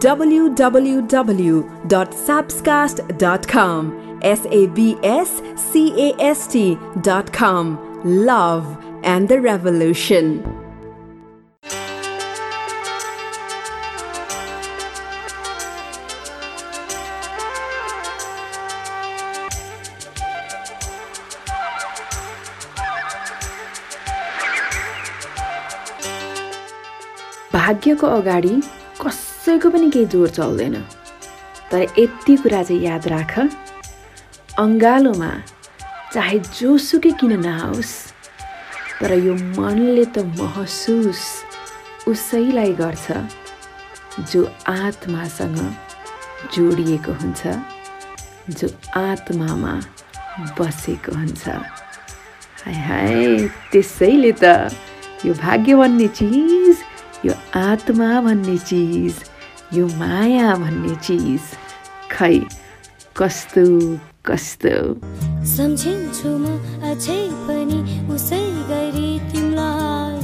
www.sabscast.com. S A B S C A S T.com. Love and the Revolution. भाग्यको अगाडि कसैको पनि केही जोर चल्दैन। तर यति कुरा चाहिँ याद राख। अङ्गालोमा चाहे जोसुकै किन नआओस् तर यो मनले त महसुस उसैलाई गर्छ जो आत्मासँग जोडिएको हुन्छ जो आत्मामा बसेको हुन्छ। हाय हाय त्यसैले त यो भाग्य भन्ने चिज यो आत्मा भन्ने चिज यो माया भन्ने चिज खै कस्तो कस्तो? सम्झिन्छु म अझै पनि उसै गरी तिमीलाई।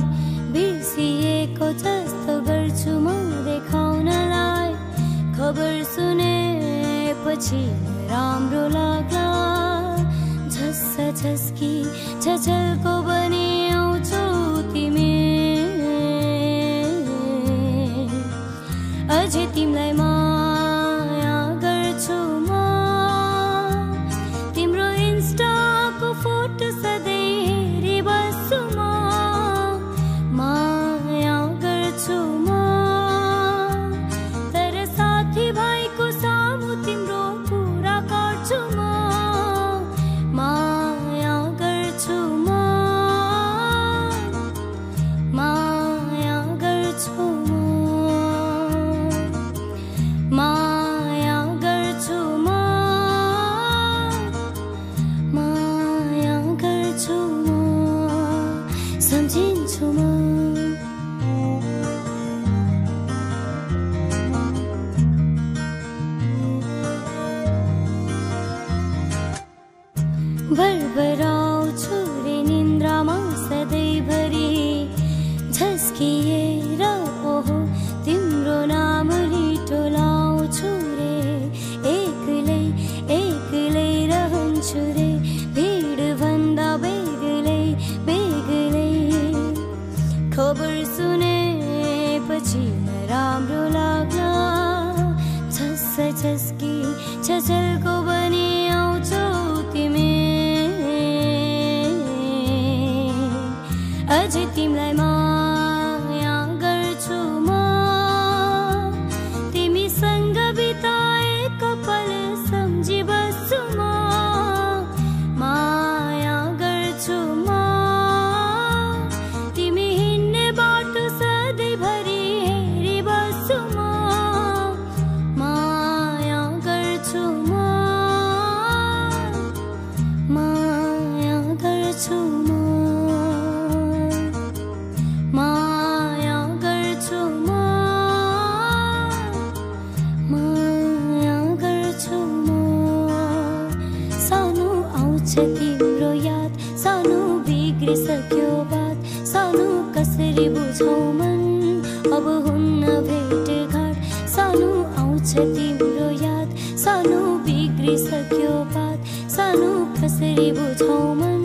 बिर्सिएको जस्तो गर्छु म देखाउनलाई। खबर सुनेपछि राम्रो लाग्ला। झस्स झस्की छछलको बनी आउँछौ तिमी। अझै तिमीलाई माया बरबराउँछु सानो बिग्रिसक्यो बात सानो कसरी बुझौ मन? अब हुन्न भेटघाट सानो आउँछ तिम्रो याद सानो बिग्रिसक्यो बात सानो कसरी बुझौ मन?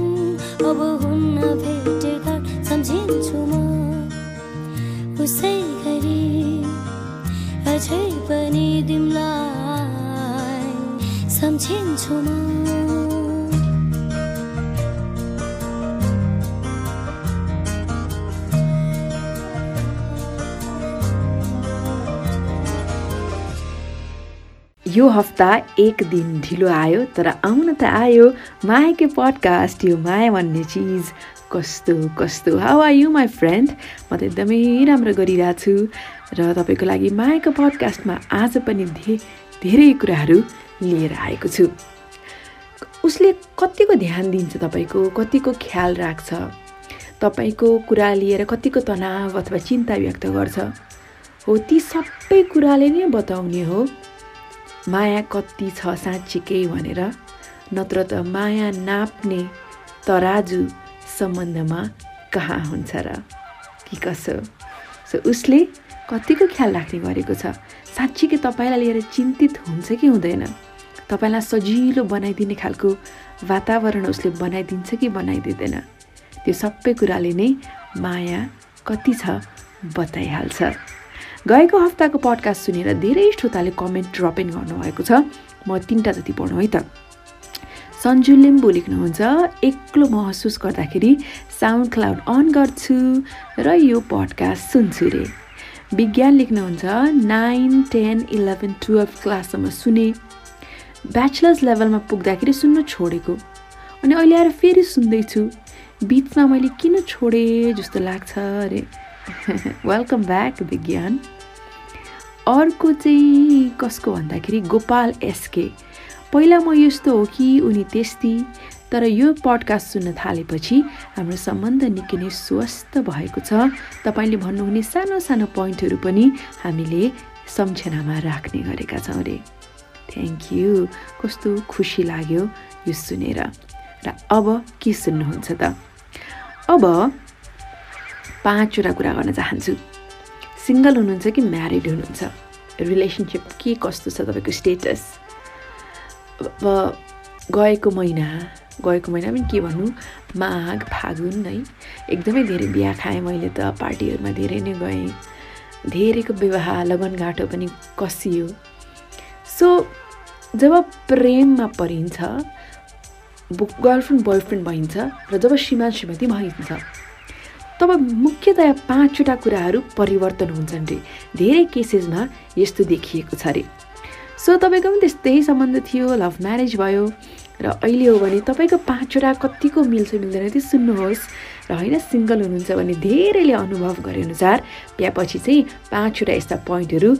अब हुन्न भेटघाट सम्झिन्छु म। उसै गरी अझै पनि सम्झिन्छु म। यो हप्ता एक दिन ढिलो आयो तर आउन त आयो। मायाकै पडकास्ट यो माया भन्ने चिज। कस्तो कस्तो। How are you my friend म त एकदमै राम्रो गरिरहेको छु र तपाईँको लागि मायाको पडकास्टमा आज पनि धे धेरै कुराहरू लिएर आएको छु। उसले कतिको ध्यान दिन्छ तपाईँको? कतिको ख्याल राख्छ? तपाईँको कुरा लिएर कतिको तनाव अथवा चिन्ता व्यक्त गर्छ? हो ती सबै कुराले नै बताउने हो। माया कति छ साँच्चीकै भनेर नत्र त माया नाप्ने तराजु सम्बन्धमा कहाँ हुन्छ र? कि कसो? सो उसले कतिको ख्याल राख्ने गरेको छ? साँच्चीकै तपाईँलाई लिएर चिन्तित हुन्छ कि हुँदैन? तपाईँलाई सजिलो बनाइदिने खालको वातावरण उसले बनाइदिन्छ कि बनाइदिँदैन? त्यो सबै कुराले नै माया कति छ बताइहाल्छ। गएको हप्ताको पडकास्ट सुनेर धेरै श्रोताले कमेन्ट ड्रप इन गर्नुभएको छ। म तिनवटा जति पढौँ है त। सन्जु लिम्बू लेख्नुहुन्छ एक्लो महसुस गर्दाखेरि साउन्ड क्लाउड अन गर्छु र यो पडकास्ट सुन्छु रे। विज्ञान लेख्नुहुन्छ नाइन टेन इलेभेन टुवेल्भ क्लाससम्म सुने। ब्याचलर्स लेभलमा पुग्दाखेरि सुन्न छोडेको। अनि अहिले आएर फेरि सुन्दैछु। बिचमा मैले किन छोडेँ जस्तो लाग्छ अरे वेलकम ब्याक विज्ञान अर्को चाहिँ कसको भन्दाखेरि गोपाल एसके पहिला म यस्तो हो कि उनी त्यस्ती तर यो पडकास्ट सुन्न थालेपछि हाम्रो सम्बन्ध निकै नै स्वस्थ भएको छ। तपाईँले भन्नुहुने सानो सानो पोइन्टहरू पनि हामीले सम्झनामा राख्ने गरेका छौँ अरे थ्याङ्क यू कस्तो खुसी लाग्यो यो सुनेर। र अब के सुन्नुहुन्छ त? अब पाँचवटा कुरा गर्न चाहन्छु। सिङ्गल हुनुहुन्छ कि म्यारिड हुनुहुन्छ? रिलेसनसिप के कस्तो छ तपाईँको स्टेटस? अब गएको महिना गएको महिना पनि के भन्नु? माघ फागुन है। एकदमै धेरै बिहा खाएँ मैले त पार्टीहरूमा धेरै नै गएँ। धेरैको विवाह लगनगाँठो पनि कसियो। सो जब प्रेममा परिन्छ गर्लफ्रेन्ड बोयफ्रेन्ड भइन्छ र जब श्रीमान श्रीमती भइन्छ तब मुख्यतया पाँचवटा कुराहरू परिवर्तन हुन्छन् रे। धेरै केसेसमा यस्तो देखिएको छ अरे सो तपाईँको पनि त्यस्तै सम्बन्ध थियो लभ म्यारेज भयो र अहिले हो भने तपाईँको पाँचवटा कतिको मिल्छ मिल्दैन त्यो सुन्नुहोस्। र होइन सिङ्गल हुनुहुन्छ भने धेरैले अनुभव गरे अनुसार बिहापछि चाहिँ पाँचवटा यस्ता पोइन्टहरू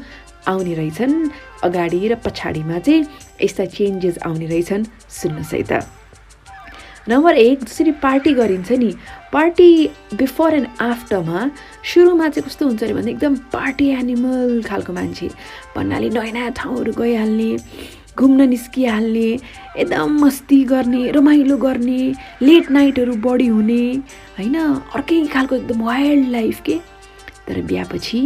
आउने रहेछन्। अगाडि र पछाडिमा चाहिँ यस्ता चेन्जेस आउने रहेछन्। सुन्नुहोस् है त। नम्बर एक जसरी पार्टी गरिन्छ नि। पार्टी बिफोर एन्ड आफ्टरमा सुरुमा चाहिँ कस्तो हुन्छ अरे भन्दा एकदम पार्टी एनिमल खालको मान्छे। भन्नाले नयाँ नयाँ ठाउँहरू गइहाल्ने घुम्न निस्किहाल्ने एकदम मस्ती गर्ने रमाइलो गर्ने लेट नाइटहरू बढी हुने होइन? अर्कै खालको एकदम वाइल्ड लाइफ के? तर बिहापछि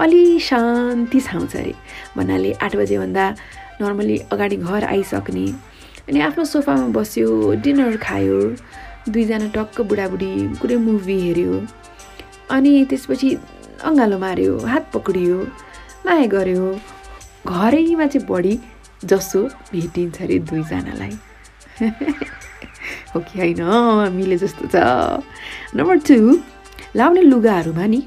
अलि शान्ति छाउँछ अरे। भन्नाले आठ बजेभन्दा नर्मली अगाडि घर आइसक्ने अनि आफ्नो सोफामा बस्यो डिनर खायो दुईजना टक्क बुढाबुढी कुनै मुभी हेऱ्यो अनि त्यसपछि अँगालो माऱ्यो हात पक्रियो माया गर्यो घरैमा चाहिँ बढी जसो भेटिन्छ अरे दुईजनालाई। हो कि होइन? मिले जस्तो छ। नम्बर टू लाउने लुगाहरूमा नि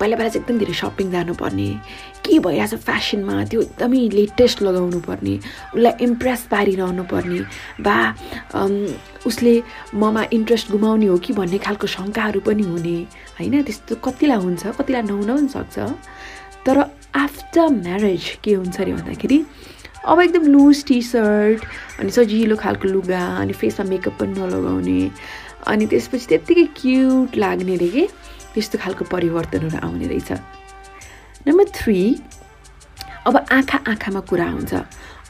पहिला पहिला चाहिँ एकदम धेरै सपिङ जानुपर्ने। के भइरहेछ फ्यासनमा? त्यो एकदमै लेटेस्ट लगाउनु पर्ने उसलाई इम्प्रेस पारिरहनु पर्ने वा उसले ममा इन्ट्रेस्ट गुमाउने हो कि भन्ने खालको शङ्काहरू पनि हुने होइन? त्यस्तो कतिलाई हुन्छ कतिलाई नहुन पनि सक्छ। तर आफ्टर म्यारेज के हुन्छ अरे भन्दाखेरि अब एकदम लुज टी सर्ट अनि सजिलो खालको लुगा अनि फेसमा मेकअप पनि नलगाउने अनि त्यसपछि त्यत्तिकै क्युट लाग्ने रे कि? त्यस्तो खालको परिवर्तनहरू आउने रहेछ। नम्बर थ्री अब आँखा आँखामा कुरा हुन्छ।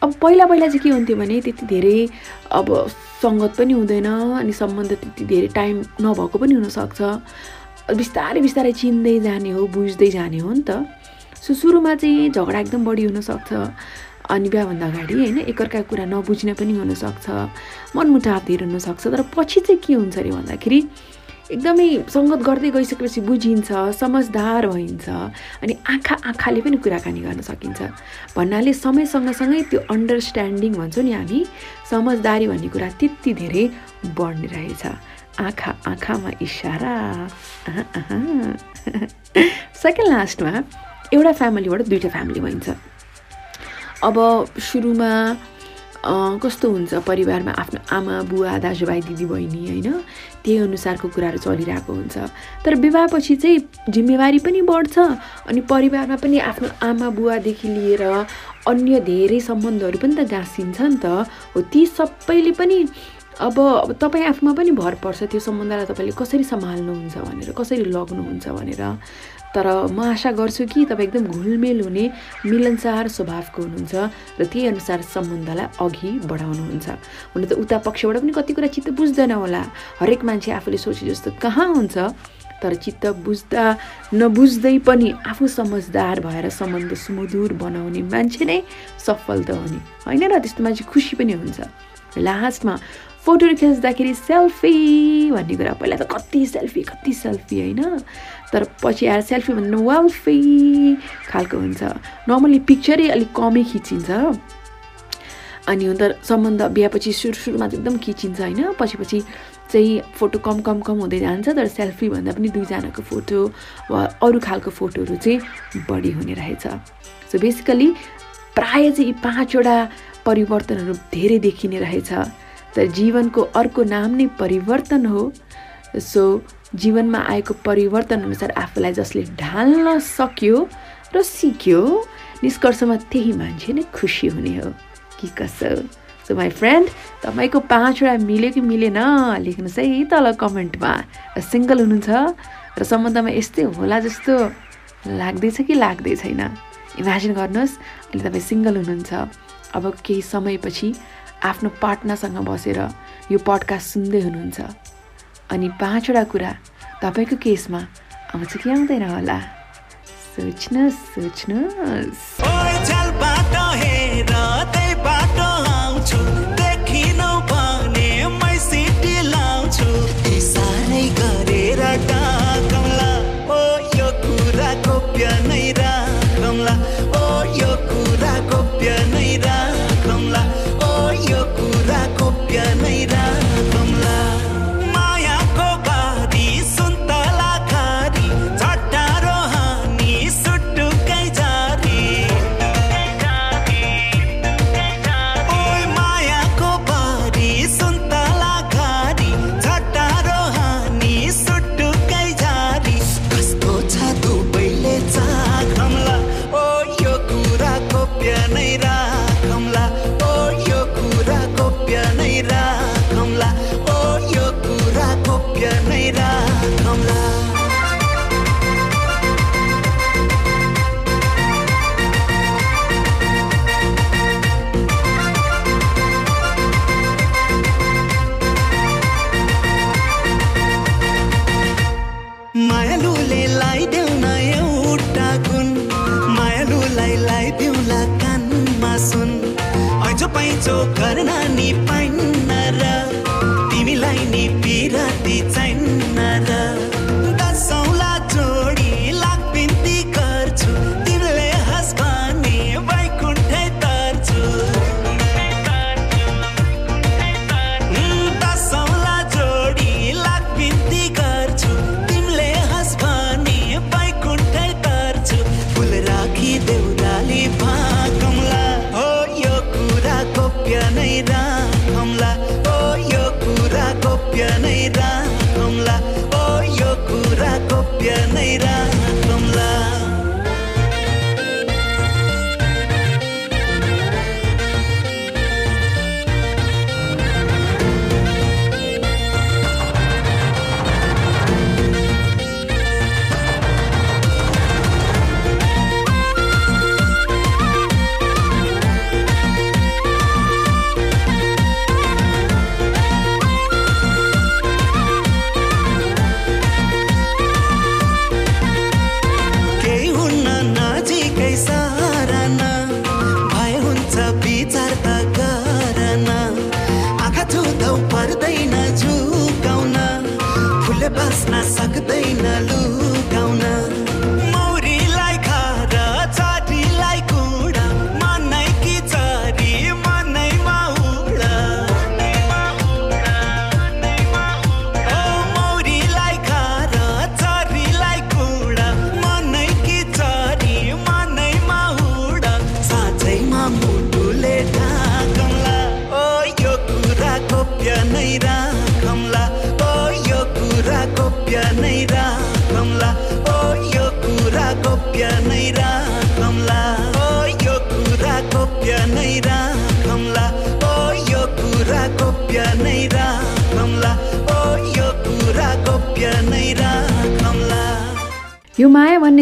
अब पहिला पहिला चाहिँ के हुन्थ्यो भने त्यति धेरै अब सङ्गत पनि हुँदैन अनि सम्बन्ध त्यति धेरै टाइम नभएको पनि हुनसक्छ। बिस्तारै बिस्तारै चिन्दै जाने हो बुझ्दै जाने हो नि त। सो सुरुमा चाहिँ झगडा एकदम बढी हुनसक्छ। अनि बिहाभन्दा अगाडि होइन एकअर्काको कुरा नबुझ्ने पनि हुनसक्छ। मनमुटाव धेरै हुनसक्छ। तर पछि चाहिँ के हुन्छ अरे भन्दाखेरि एकदमै सङ्गत गर्दै गइसकेपछि बुझिन्छ समझदार भइन्छ अनि आँखा आँखाले पनि कुराकानी गर्न सकिन्छ। भन्नाले समय सँगसँगै त्यो अन्डरस्ट्यान्डिङ भन्छौँ नि हामी समझदारी भन्ने कुरा त्यति धेरै बढ्ने रहेछ। आँखा आँखामा इसारा सेकेन्ड लास्टमा एउटा फ्यामिलीबाट दुइटा फ्यामिली भइन्छ। अब सुरुमा कस्तो हुन्छ परिवारमा आफ्नो आमा बुवा दाजुभाइ दिदीबहिनी होइन? त्यही अनुसारको कुराहरू चलिरहेको हुन्छ। तर विवाहपछि चाहिँ जिम्मेवारी पनि बढ्छ अनि परिवारमा पनि आफ्नो आमा बुवादेखि लिएर अन्य धेरै सम्बन्धहरू पनि त गाँसिन्छ नि त। हो ती सबैले पनि अब अब तपाईँ आफूमा पनि भर पर्छ त्यो सम्बन्धलाई तपाईँले कसरी सम्हाल्नुहुन्छ भनेर कसरी लग्नुहुन्छ भनेर। तर म आशा गर्छु कि तपाईँ एकदम घुलमेल हुने मिलनसार स्वभावको हुनुहुन्छ र त्यही अनुसार सम्बन्धलाई अघि बढाउनुहुन्छ। हुन त उता पक्षबाट पनि कति कुरा चित्त बुझ्दैन होला। हरेक मान्छे आफूले सोचे जस्तो कहाँ हुन्छ तर चित्त बुझ्दा नबुझ्दै पनि आफू समझदार भएर सम्बन्ध सुमधुर बनाउने मान्छे नै सफल त हुने होइन र त्यस्तो मान्छे खुसी पनि हुन्छ। लास्टमा फोटोहरू खिच्दाखेरि सेल्फी भन्ने कुरा। पहिला त कति सेल्फी कति सेल्फी होइन? तर पछि आएर सेल्फी भन्नु वेल्फी खालको हुन्छ। नर्मली पिक्चरै अलिक कमै खिचिन्छ। अनि हुन त सम्बन्ध बिहापछि सुरु सुरुमा एकदम खिचिन्छ होइन। पछि पछि चाहिँ फोटो कम कम कम हुँदै जान्छ तर सेल्फी भन्दा पनि दुईजनाको फोटो वा अरू खालको फोटोहरू चाहिँ बढी हुने रहेछ। सो बेसिकली प्रायः चाहिँ यी पाँचवटा परिवर्तनहरू धेरै देखिने रहेछ। तर जीवनको अर्को नाम नै परिवर्तन हो। सो जीवनमा आएको परिवर्तन अनुसार आफूलाई जसले ढाल्न सक्यो र सिक्यो निष्कर्षमा त्यही मान्छे नै खुसी हुने हो। कि कसो? सो माई फ्रेन्ड तपाईँको पाँचवटा मिल्यो कि मिलेन? लेख्नुहोस् है तल कमेन्टमा। र सिङ्गल हुनुहुन्छ? र सम्बन्धमा यस्तै होला जस्तो लाग्दैछ कि लाग्दै छैन? इमेजिन गर्नुहोस् अहिले तपाईँ सिङ्गल हुनुहुन्छ। अब केही समयपछि आफ्नो पार्टनरसँग बसेर यो पडकास्ट सुन्दै हुनुहुन्छ। अनि पाँचवटा कुरा तपाईँको केसमा आउँछ कि आउँदैन होला। सोच्नुहोस् सोच्नुहोस्।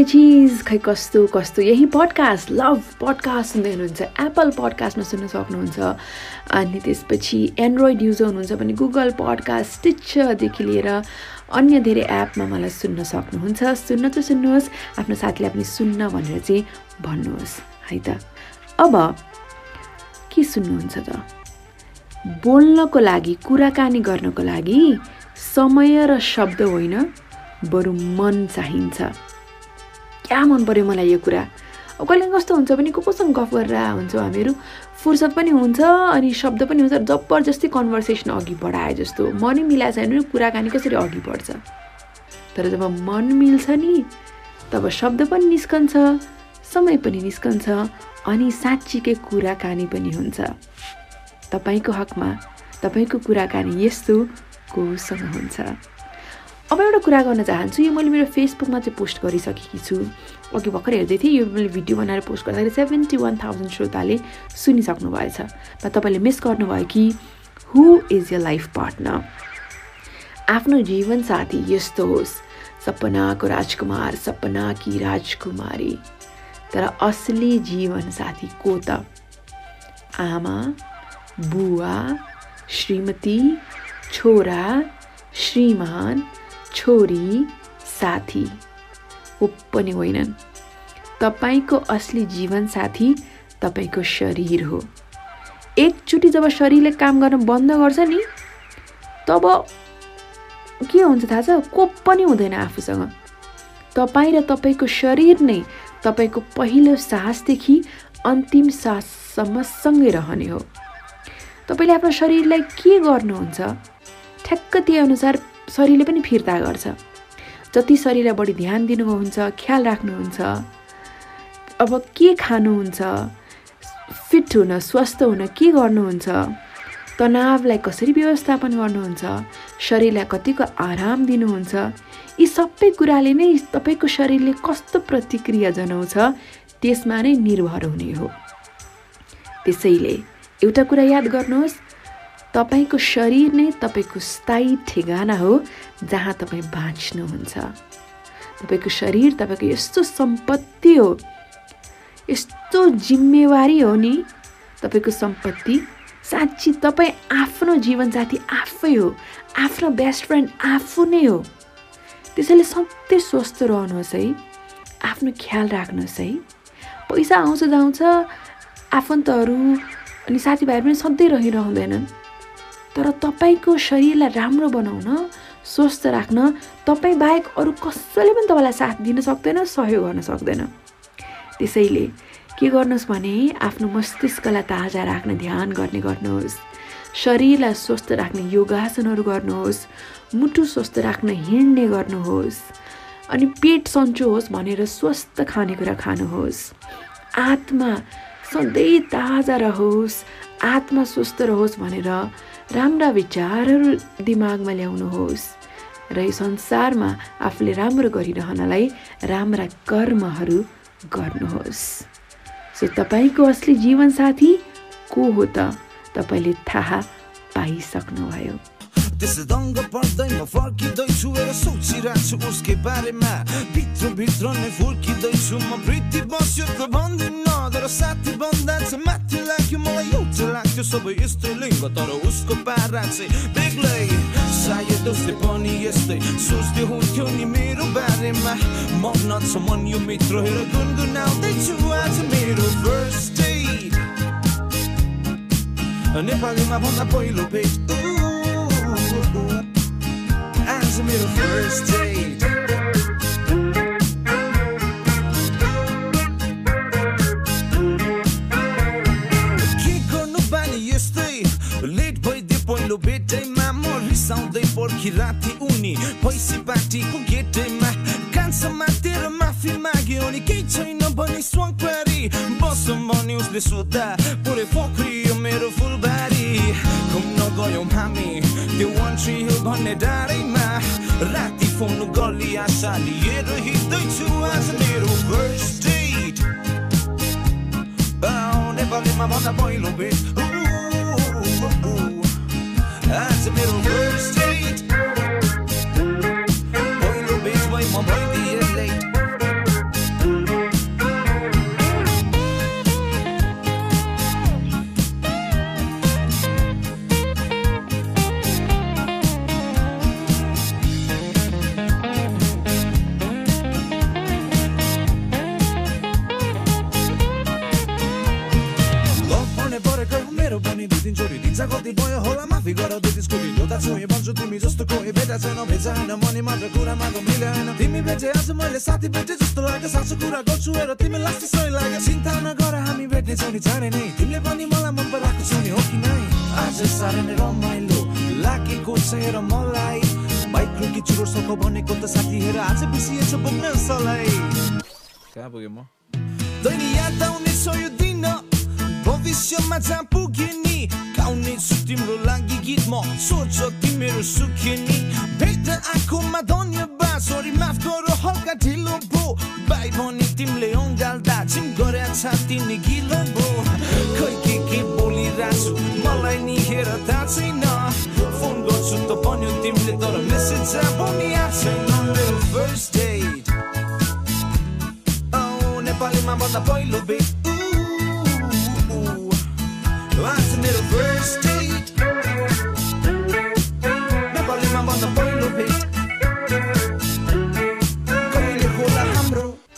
चिज खै कस्तो कस्तो? यही पडकास्ट लभ पडकास्ट सुन्दै हुनुहुन्छ एप्पल पडकास्टमा सुन्न सक्नुहुन्छ। अनि त्यसपछि एन्ड्रोइड युजर हुनुहुन्छ भने गुगल पडकास्ट स्टिचरदेखि लिएर अन्य धेरै एपमा मलाई सुन्न सक्नुहुन्छ। सुन्न त सुन्नुहोस् आफ्नो साथीलाई पनि सुन्न भनेर चाहिँ भन्नुहोस्। है त? अब के सुन्नुहुन्छ त? बोल्नको लागि कुराकानी गर्नको लागि समय र शब्द होइन बरु मन चाहिन्छ। क्या मन पऱ्यो मलाई यो कुरा? अब कहिले कस्तो हुन्छ भने को कोसँग गफ गरेर हुन्छौँ हामीहरू। फुर्सद पनि हुन्छ अनि शब्द पनि हुन्छ। जबरजस्ती कन्भर्सेसन अघि बढाए जस्तो। मनै मिलाएको छैन भने कुराकानी कसरी अघि बढ्छ? तर जब मन मिल्छ नि तब शब्द पनि निस्कन्छ समय पनि निस्कन्छ अनि साँच्चीकै कुराकानी पनि हुन्छ। तपाईँको हकमा तपाईँको कुराकानी यस्तो कोसँग हुन्छ। अब एउटा कुरा गर्न चाहन्छु यो मैले मेरो फेसबुकमा चाहिँ पोस्ट गरिसकेकी छु। अघि भर्खर हेर्दै थिएँ यो मैले भिडियो बनाएर पोस्ट गर्दाखेरि सेभेन्टी वान थाउजन्ड श्रोताले सुनिसक्नु भएछ। र तपाईँले मिस गर्नुभयो कि? Who is your life partner आफ्नो जीवन साथी यस्तो होस्। सपनाको राजकुमार सपनाकी राजकुमारी। तर असली जीवन साथी को त? आमा बुवा श्रीमती छोरा श्रीमान छोरी साथी हो पनि होइनन्। तपाईँको असली जीवनसाथी तपाईँको शरीर हो। एकचोटि जब शरीरले काम गर्न बन्द गर्छ नि तब के हुन्छ थाहा छ? को पनि हुँदैन आफूसँग। तपाईँ र तपाईँको शरीर नै तपाईँको पहिलो सासदेखि अन्तिम साससम्म सँगै रहने हो। तपाईँले आफ्नो शरीरलाई के गर्नुहुन्छ? ठ्याक्क त्यही अनुसार शरीरले पनि फिर्ता गर्छ। जति शरीरलाई बढी ध्यान दिनुहुन्छ ख्याल राख्नुहुन्छ अब के खानुहुन्छ फिट हुन स्वस्थ हुन के गर्नुहुन्छ तनावलाई कसरी व्यवस्थापन गर्नुहुन्छ शरीरलाई कतिको आराम दिनुहुन्छ यी सबै कुराले नै तपाईँको शरीरले कस्तो प्रतिक्रिया जनाउँछ त्यसमा नै निर्भर हुने हो। त्यसैले एउटा कुरा याद गर्नुहोस् तपाईँको शरीर नै तपाईँको स्थायी ठेगाना हो जहाँ तपाईँ बाँच्नुहुन्छ। तपाईँको शरीर तपाईँको यस्तो सम्पत्ति हो यस्तो जिम्मेवारी हो नि तपाईँको सम्पत्ति साँच्ची तपाईँ आफ्नो जीवनसाथी आफै हो आफ्नो बेस्ट फ्रेन्ड आफू नै हो। त्यसैले सधैँ स्वस्थ रहनुहोस् है आफ्नो ख्याल राख्नुहोस् है। पैसा आउँछ जाउँछ आफन्तहरू अनि साथीभाइहरू पनि सधैँ रहिरहँदैनन्। तर तपाईँको शरीरलाई राम्रो बनाउन स्वस्थ राख्न तपाईँ बाहेक अरू कसैले पनि तपाईँलाई साथ दिन सक्दैन सहयोग गर्न सक्दैन। त्यसैले के गर्नुहोस् भने आफ्नो मस्तिष्कलाई ताजा राख्न ध्यान गर्ने गर्नुहोस्। शरीरलाई स्वस्थ राख्ने योगासनहरू गर्नुहोस्। मुटु स्वस्थ राख्न हिँड्ने गर्नुहोस्। अनि पेट सन्चो होस् भनेर स्वस्थ खानेकुरा खानुहोस्। आत्मा सधैँ ताजा रहोस्। आत्मा स्वस्थ रहोस् भनेर राम्रा विचारहरू दिमागमा ल्याउनुहोस् र यो संसारमा आफूले राम्रो गरिरहनलाई राम्रा कर्महरू गर्नुहोस्। सो तपाईँको असली जीवनसाथी को हो त तपाईँले थाहा पाइसक्नुभयो। त्यसै दङ्ग पर्दै फर्किँदैछु र सोचिरहेको छु उसकै बारेमा भित्रभित्र नै फुर्किँदैछु म प्रीति बस्यो त भन्दिनँ तर साथी भन्दा चाहिँ माथि लाग्यो मलाई एउटा लाग्थ्यो सबै यस्तै लिङ्ग तर उसको पारा चाहिँ बेग्लै सायद उसले पनि यस्तै सोच्दै हुन्थ्यो नि मेरो बारेमा मन छ मन यो मित्र हेर गुनगुनाउँदैछु आज मेरो फर्स्ट डेट नेपालीमा भन्दा पहिलो भेट आज मेरो फर्स्ट डेट के गर्नु बानी यस्तै लेट भइदियो पहिलो भेटैमा म रिसाउँदै पर्खी राति उनी पैसा पार्टीको गेटैमा कान्छमा तेरो माफी माग्यो नि केही छैन भने स्वाङ्पारी बसौँ भने उसले सोद्धा पुरै पोखरियो मेरो फुलबारी घुम्न गयौँ हामी भन्ने डाँडैमा राति फोन गली आशा लिएर हिँड्दैछु आज मेरो फर्स्ट डेट नेपालीमा भन्दा पहिलो भेट। आज मेरो गल्ती भयो होला माफी गर त्यतिसको ढिलो त छुएँ भन्छु तिमी जस्तो कोही भेटा छैन भेजा होइन मनी मात्र कुरा मात्र मिलेन तिमी भेटे आज मैले साथी भेटे जस्तो लाग्यो साँचो कुरा गर्छु हेर तिमी लास्ट सही लाग्यो चिन्ता नगर हामी भेट्ने छौ नि चाँडै नै तिमीले पनि मलाई मन पराएको छौ नि हो कि नै आज साह्रै नै रमाइलो लागेको छ हेर मलाई बाइक रुकी चुरो सको भनेको त साथी हेर आज बिर्सिएछ बोक्न सलाई कहाँ पुगेँ म दैनी याद आउने छ यो भविष्यमा जहाँ पुगे नि गाउने छु तिम्रो लागि गीत म सोच तिमीहरू सुखे नि भेट आँखोमा धन्यवाद सरी माफ गर हल्का ढिलो भो। बाई भने तिमीले जिम गरे गिलो भो। खै के के बोलिरहेछु मलाई नि हेर थाहा छैन। फोन गर्छु त भन्यो तिमीले तर मेसेज पहिलो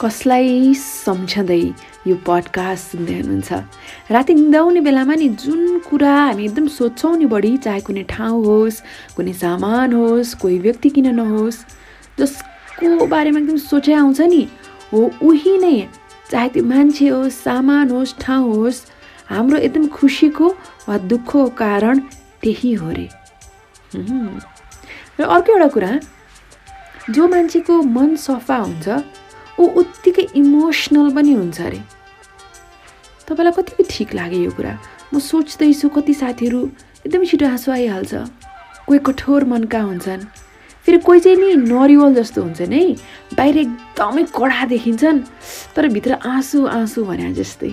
कसलाई सम्झँदै यो पडकास्ट सुन्दै हुनुहुन्छ? राति निदाउने बेलामा नि जुन कुरा हामी एकदम सोध्छौँ नि बढी चाहे कुनै ठाउँ होस् कुनै सामान होस् कोही व्यक्ति किन नहोस् जसको बारेमा एकदम सोचै आउँछ नि हो उही नै चाहे त्यो मान्छे होस् सामान होस् ठाउँ होस् हाम्रो एकदम खुसीको वा दुःखको कारण त्यही हो रे। र अर्को एउटा कुरा जो मान्छेको मन सफा हुन्छ ऊ उत्तिकै इमोसनल पनि हुन्छ अरे तपाईँलाई कतिको ठिक लाग्यो यो कुरा? म सोच्दैछु कति साथीहरू एकदमै छिटो हाँसो आइहाल्छ। कोही कठोर मनका हुन्छन्। फेरि कोही चाहिँ नि नरिवल जस्तो हुन्छन् है। बाहिर एकदमै कडा देखिन्छन् तर भित्र आँसु आँसु भने जस्तै।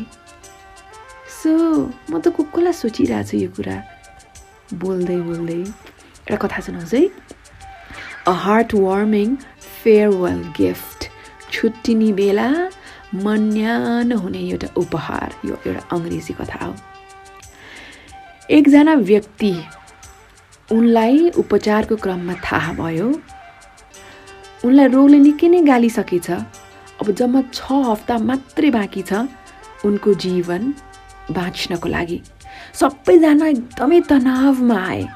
सो म त को कसलाई सोचिरहेको छु यो कुरा। बोल्दै बोल्दै। एउटा कथा सुनाउँछु है। A heart warming farewell gift छुट्टिने बेला मन न्यानो हुने एउटा उपहार। यो एउटा अङ्ग्रेजी कथा हो। एकजना व्यक्ति उनलाई उपचारको क्रममा थाहा भयो। उनलाई रोगले निकै नै गालिसकेछ। अब जम्मा छ हप्ता मात्रै बाँकी छ। उनको जीवन बाँच्नको लागि। सबैजना एकदमै तनावमा आए।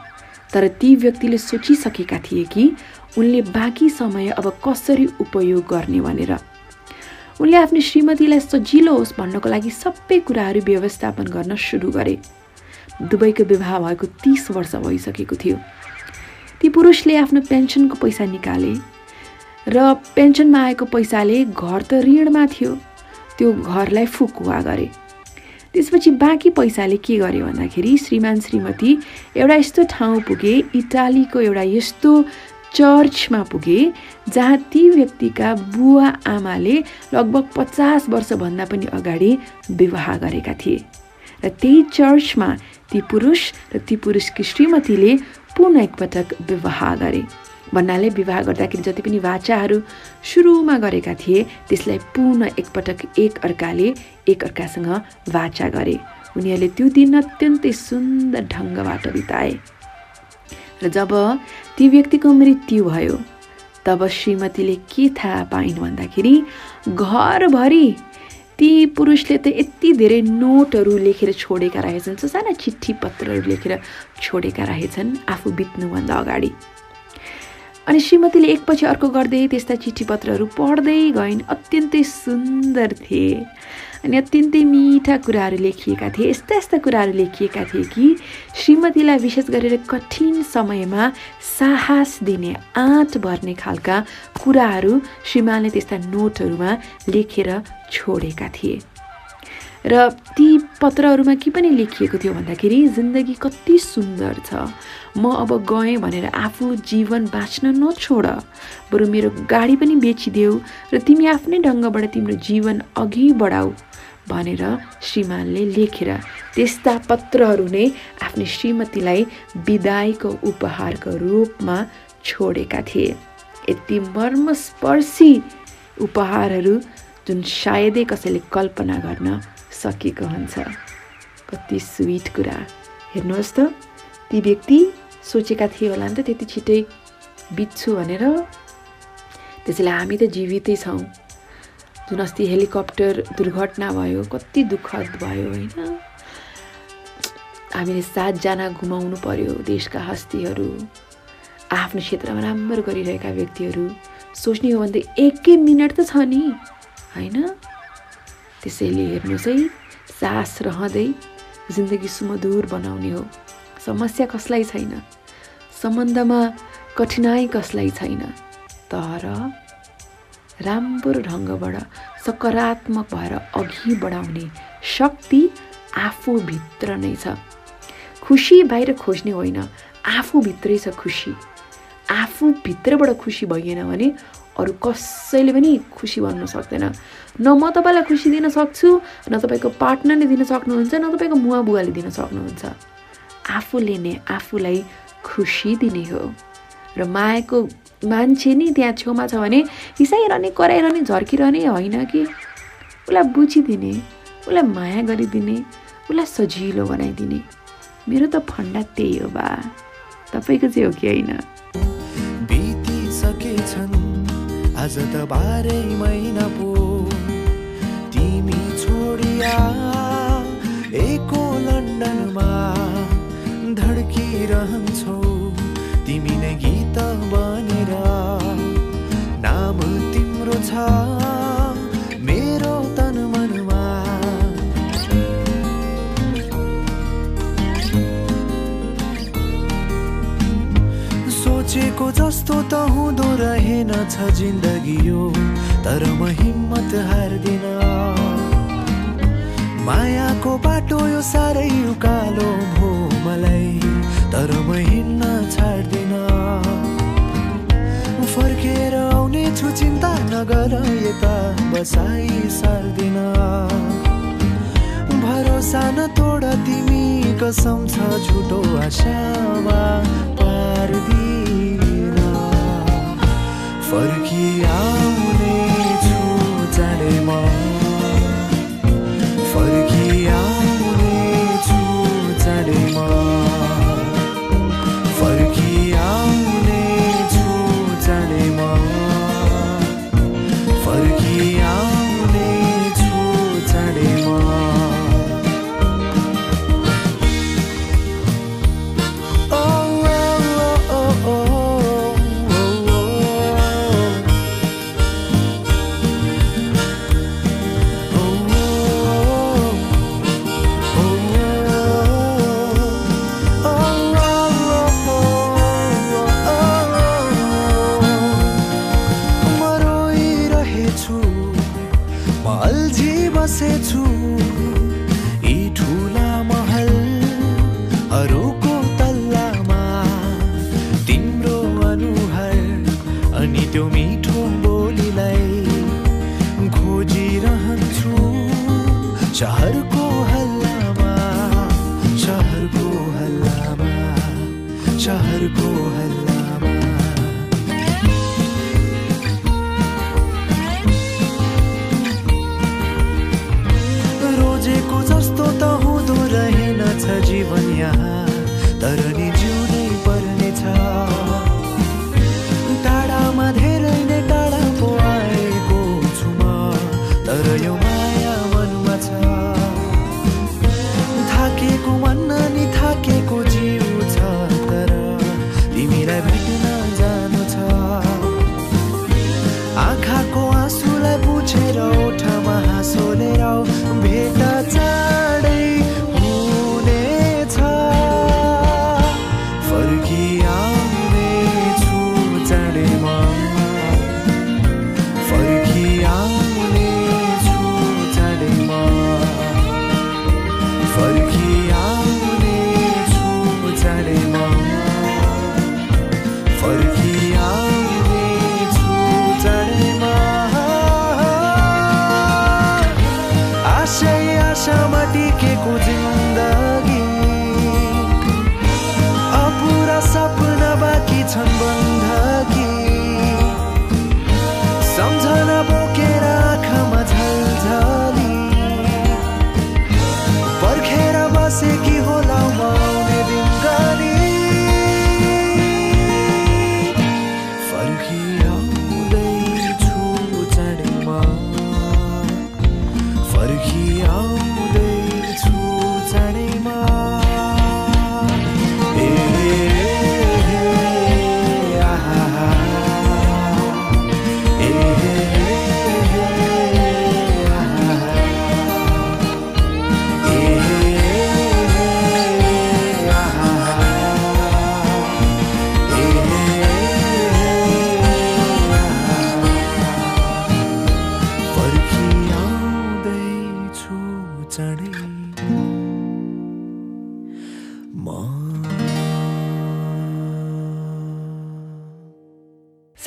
तर ती व्यक्तिले सोचिसकेका थिए कि उनले बाँकी समय अब कसरी उपयोग गर्ने भनेर। उनले आफ्नो श्रीमतीलाई सजिलो होस् भन्नको लागि सबै कुराहरू व्यवस्थापन गर्न सुरु गरे। दुवैको विवाह भएको तिस वर्ष भइसकेको थियो। ती पुरुषले आफ्नो पेन्सनको पैसा निकाले र पेन्सनमा आएको पैसाले घर त ऋणमा थियो। त्यो घरलाई फुकुवा गरे। त्यसपछि बाँकी पैसाले के गर्यो भन्दाखेरि श्रीमान श्रीमती एउटा यस्तो ठाउँ पुगे इटालीको एउटा यस्तो चर्चमा पुगे जहाँ ती व्यक्तिका बुवा आमाले लगभग पचास वर्षभन्दा पनि अगाडि विवाह गरेका थिए। र त्यही चर्चमा ती पुरुष र ती पुरुषकी श्रीमतीले पुनः एकपटक विवाह गरे। भन्नाले विवाह गर्दाखेरि जति पनि वाचाहरू सुरुमा गरेका थिए त्यसलाई पुनः एकपटक एक अर्काले एक अर्कासँग वाचा गरे। उनीहरूले त्यो दिन अत्यन्तै सुन्दर ढङ्गबाट बिताए। र जब ती व्यक्तिको मृत्यु भयो तब श्रीमतीले के थाहा पाइन् भन्दाखेरि घरभरि ती पुरुषले त यति धेरै नोटहरू लेखेर छोडेका रहेछन् साना चिठी पत्रहरू लेखेर छोडेका रहेछन् आफू बित्नुभन्दा अगाडि। अनि श्रीमतीले एकपछि अर्को गर्दै त्यस्ता चिठी पत्रहरू पढ्दै गइन्। अत्यन्तै सुन्दर थिए। अनि अत्यन्तै मिठा कुराहरू लेखिएका थिए। यस्ता यस्ता कुराहरू लेखिएका थिए कि श्रीमतीलाई विशेष गरेर कठिन समयमा साहस दिने आँट भर्ने खालका कुराहरू श्रीमानले त्यस्ता नोटहरूमा लेखेर छोडेका थिए। र ती पत्रहरूमा के पनि लेखिएको थियो भन्दाखेरि जिन्दगी कति सुन्दर छ। म अब गएँ भनेर आफू जीवन बाँच्न नछोड। बरु मेरो गाडी पनि बेचिदेऊ र तिमी आफ्नै ढङ्गबाट तिम्रो जीवन अघि बढाऊ भनेर श्रीमानले लेखेर त्यस्ता पत्रहरू नै आफ्नो श्रीमतीलाई विदाईको उपहारको रूपमा छोडेका थिए। यति मर्मस्पर्शी उपहारहरू जुन सायदै कसैले कल्पना गर्न सकेको हुन्छ। कति स्विट कुरा। हेर्नुहोस् त। ती व्यक्ति सोचेका थिए होला नि त त्यति छिटै बित्छु भनेर। त्यसैले हामी त जीवितै छौँ। जुन अस्ति हेलिकप्टर दुर्घटना भयो कति दुःखद भयो होइन। हामीले सातजना गुमाउनु पर्यो देशका हस्तीहरू। आफ्नो क्षेत्रमा राम्रो गरिरहेका व्यक्तिहरू। सोच्ने हो भने त एकै मिनट त छ नि होइन? त्यसैले हेर्नुहोस् है सास रहँदै जिन्दगी सुमधुर बनाउने हो। समस्या कसलाई छैन? सम्बन्धमा कठिनाइ कसलाई छैन? तर राम्रो ढङ्गबाट सकारात्मक भएर अघि बढाउने शक्ति आफूभित्र नै छ। खुसी बाहिर खोज्ने होइन आफूभित्रै छ खुसी। आफूभित्रबाट खुसी भइएन भने अरू कसैले पनि खुसी बन्न सक्दैन। न म तपाईँलाई खुसी दिन सक्छु न तपाईँको पार्टनरले दिन सक्नुहुन्छ न तपाईँको बुवाले दिन सक्नुहुन्छ। आफूले नै आफूलाई खुसी दिने हो। र मायाको मान्छे नि त्यहाँ छेउमा छ भने हिसाइरहने कराइरहने झर्किरहने होइन कि? उसलाई बुझिदिने उसलाई माया गरिदिने उसलाई सजिलो बनाइदिने। मेरो त फन्डा त्यही हो बा। तपाईँको चाहिँ हो कि होइन? आज त बाह्रै महिना पो तिमी छोडिया एको लन्डनमा धड्किरहन्छौ तिमी नै गीत बनेर नाम तिम्रो छ मेरो तन मनमा। सोचेको जस्तो त हुँदो रहेनछ जिन्दगी यो तर म हिम्मत हार्दिन। मायाको बाटो यो साह्रै उकालो भो मलाई। तर म हिँड्न छाड्दिन। फर्केर आउने छु चिन्ता नगर यता बसाइ सर्दिन। भरोसा न तोड तिमी कसम छ झुटो आशामा पार्दिन। फर्की आउने छु जाने म।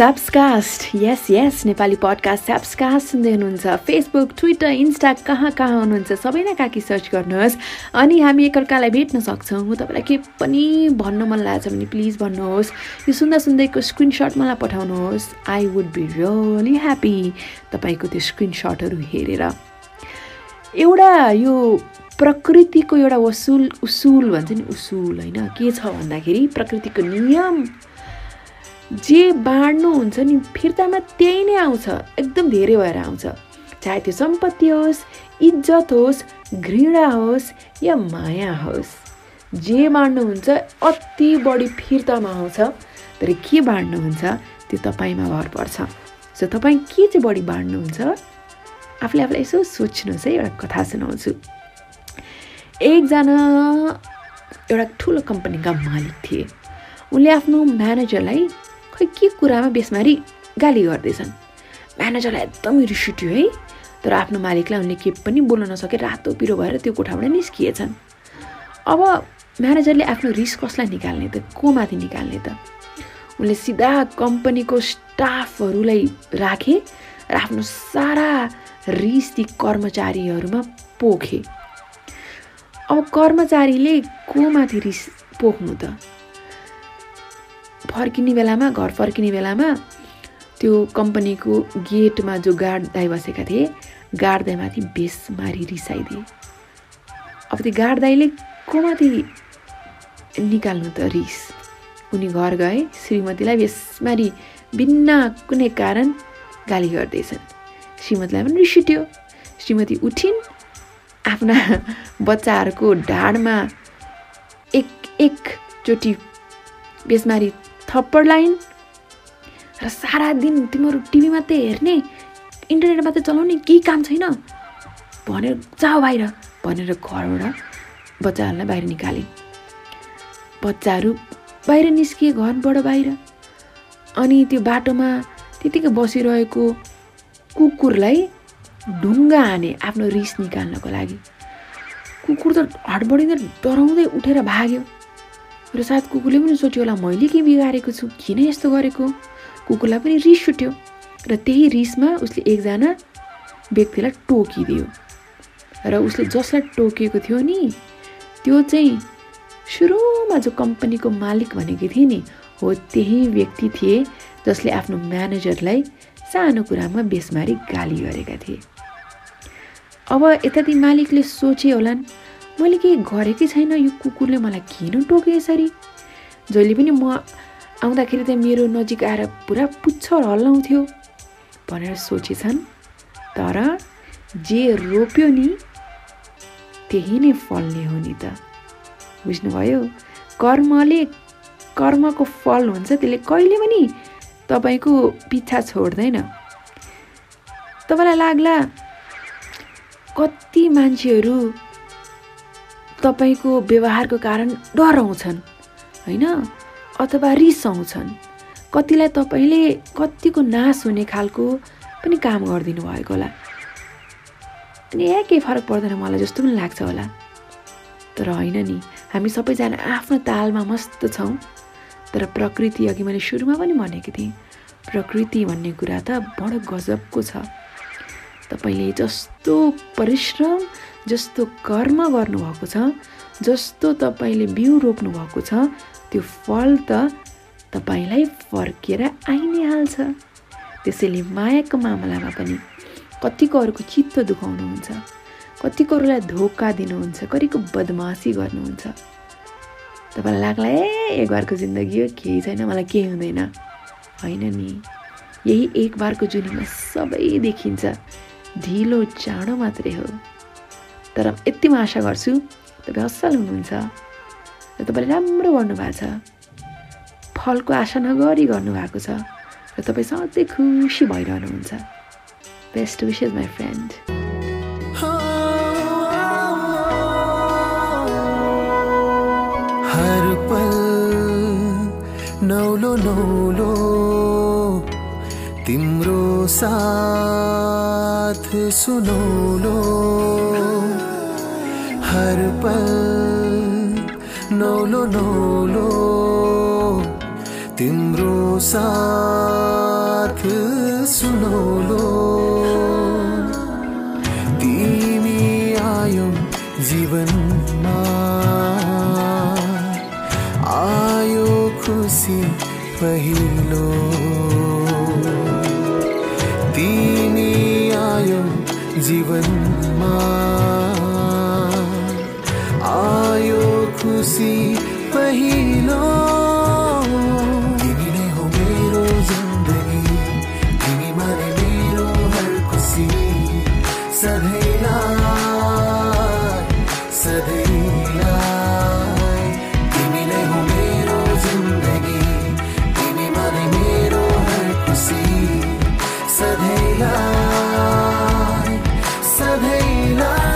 स्याप्सकास्ट यस यस नेपाली पडकास्ट स्याप्सकास्ट सुन्दै हुनुहुन्छ। फेसबुक ट्विटर इन्स्टा कहाँ कहाँ हुनुहुन्छ सबैलाई काकी सर्च गर्नुहोस्। अनि हामी एकअर्कालाई भेट्न सक्छौँ। तपाईँलाई के पनि भन्न मन लागेको छ भने प्लिज भन्नुहोस्। यो सुन्दा सुन्दैको स्क्रिनसट मलाई पठाउनुहोस्। I would be really happy तपाईँको त्यो स्क्रिनसटहरू हेरेर। एउटा यो प्रकृतिको एउटा वसुल उसुल भन्छ नि उसुल होइन? के छ भन्दाखेरि प्रकृतिको नियम जे बाँड्नुहुन्छ नि फिर्तामा त्यही नै आउँछ। एकदम धेरै भएर आउँछ। चाहे त्यो सम्पत्ति होस् इज्जत होस् घृणा होस् या माया होस् जे बाँड्नुहुन्छ अति बढी फिर्तामा आउँछ। तर के बाँड्नुहुन्छ त्यो तपाईँमा भर पर्छ। सो तपाईँ के चाहिँ बढी बाँड्नुहुन्छ आफूले आफूलाई यसो सोच्नुहोस् है एउटा कथा सुनाउँछु। एकजना एउटा ठुलो कम्पनीका मालिक थिए। उनले आफ्नो म्यानेजरलाई खै के कुरामा बेसमारी गाली गर्दैछन्? म्यानेजरलाई एकदमै रिस उठ्यो है। तर आफ्नो मालिकलाई उनले के पनि बोल्न नसके रातो पिरो भएर त्यो कोठाबाट निस्किएछन्। अब म्यानेजरले आफ्नो रिस कसलाई निकाल्ने त को माथि निकाल्ने त? उनले सिधा कम्पनीको स्टाफहरूलाई राखे र आफ्नो सारा रिस ती कर्मचारीहरूमा पोखे। अब कर्मचारीले को माथि रिस पोख्नु त? फर्किने बेलामा घर फर्किने बेलामा त्यो कम्पनीको गेटमा जो गार्ड दाई बसेका थिए गार्ड दाईमाथि बेसमारी रिसाइदिए। अब त्यो गार्ड दाईले को माथि निकाल्नु त रिस। उनी घर गए श्रीमतीलाई बेसमारी बिना कुनै कारण गाली गर्दैछन्। श्रीमतीलाई पनि रिस उठ्यो। श्रीमती उठिन् आफ्ना बच्चाहरूको ढाडमा एक एकचोटि बेसमारी थप्पड लाइन्। र सारा दिन तिमीहरू टिभी मात्रै हेर्ने इन्टरनेट मात्रै चलाउने केही काम छैन। भनेर जाऊ बाहिर भनेर घरबाट बच्चाहरूलाई बाहिर निकाले। बच्चाहरू बाहिर निस्किए घरबाट बाहिर। अनि त्यो बाटोमा त्यतिकै बसिरहेको कुकुरलाई ढुङ्गा हाने आफ्नो रिस निकाल्नको लागि। कुकुर त हडबडिँदै डराउँदै उठेर भाग्यो। र सायद कुकुरले पनि सोच्यो होला मैले के बिगारेको छु? किन यस्तो गरेको? कुकुरलाई पनि रिस उठ्यो र त्यही रिसमा उसले एकजना व्यक्तिलाई टोकिदियो। र उसले जसलाई टोकेको थियो नि त्यो चाहिँ सुरुमा जो कम्पनीको मालिक भनेको थिए नि हो त्यही व्यक्ति थिए जसले आफ्नो म्यानेजरलाई सानो कुरामा बेसमारी गाली गरेका थिए। अब यताति मालिकले सोचे होलान् मैले केही गरेकै छैन। यो कुकुरले मलाई किन टोके यसरी? जहिले पनि म आउँदाखेरि त मेरो नजिक आएर पुरा पुच्छर हल्लाउँथ्यो। भनेर सोचेछन् तर जे रोप्यो नि त्यही नै फल्ने हो नि त। बुझ्नुभयो? कर्मले कर्मको फल हुन्छ त्यसले कहिले पनि तपाईँको पिछा छोड्दैन। तपाईँलाई लाग्ला कति मान्छेहरू तपाईँको व्यवहारको कारण डराउँछन् होइन? अथवा रिसाउँछन् कतिलाई तपाईँले कतिको नाश हुने खालको पनि काम गरिदिनु भएको होला। अनि ए केही फरक पर्दैन मलाई जस्तो पनि लाग्छ होला। तर होइन नि हामी सबैजना आफ्नो तालमा मस्त छौँ। तर प्रकृति अघि मैले सुरुमा पनि भनेको थिएँ प्रकृति भन्ने कुरा त बडो गजबको छ। तपाईँले जस्तो परिश्रम जस्तो कर्म गर्नुभएको छ जस्तो तपाईँले बिउ रोप्नु भएको छ त्यो फल त तपाईँलाई फर्केर आइ नै हाल्छ। त्यसैले मायाको मामलामा पनि कतिको अरूको चित्त दुखाउनुहुन्छ कतिको अरूलाई धोका दिनुहुन्छ कतिको बदमासी गर्नुहुन्छ। तपाईँलाई लाग्ला ए एक बारको जिन्दगी हो केही छैन मलाई केही हुँदैन। होइन नि। यही एक बारको जुनीमा सबै देखिन्छ। ढिलो चाँडो मात्रै हो। तर यति म आशा गर्छु तपाईँ असल हुनुहुन्छ र तपाईँले राम्रो गर्नुभएको छ। फलको आशा नगरी गर्नुभएको छ र तपाईँ सधैँ खुसी भइरहनुहुन्छ। बेस्ट विसेस माई फ्रेन्ड हर पल नौलो नौलो तिम्रो साथ सुनौलो। हर पल नौलो नौलो तिम्रो साथ सुनौलो। तिमी आयो जीवनमा आयो खुसी पहिलो। तिमी आयो जीवन सबैलाई सबैलाई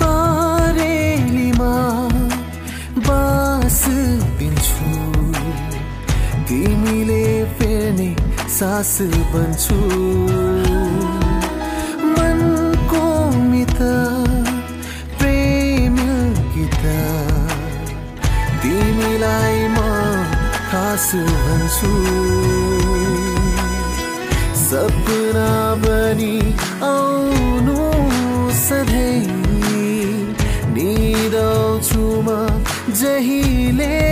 तारेलीमा बास दिन्छु तिमीले फेर्ने सास बन्छु। छु सपना पनि आउनु सधैँ। निदाउँछु म जहिले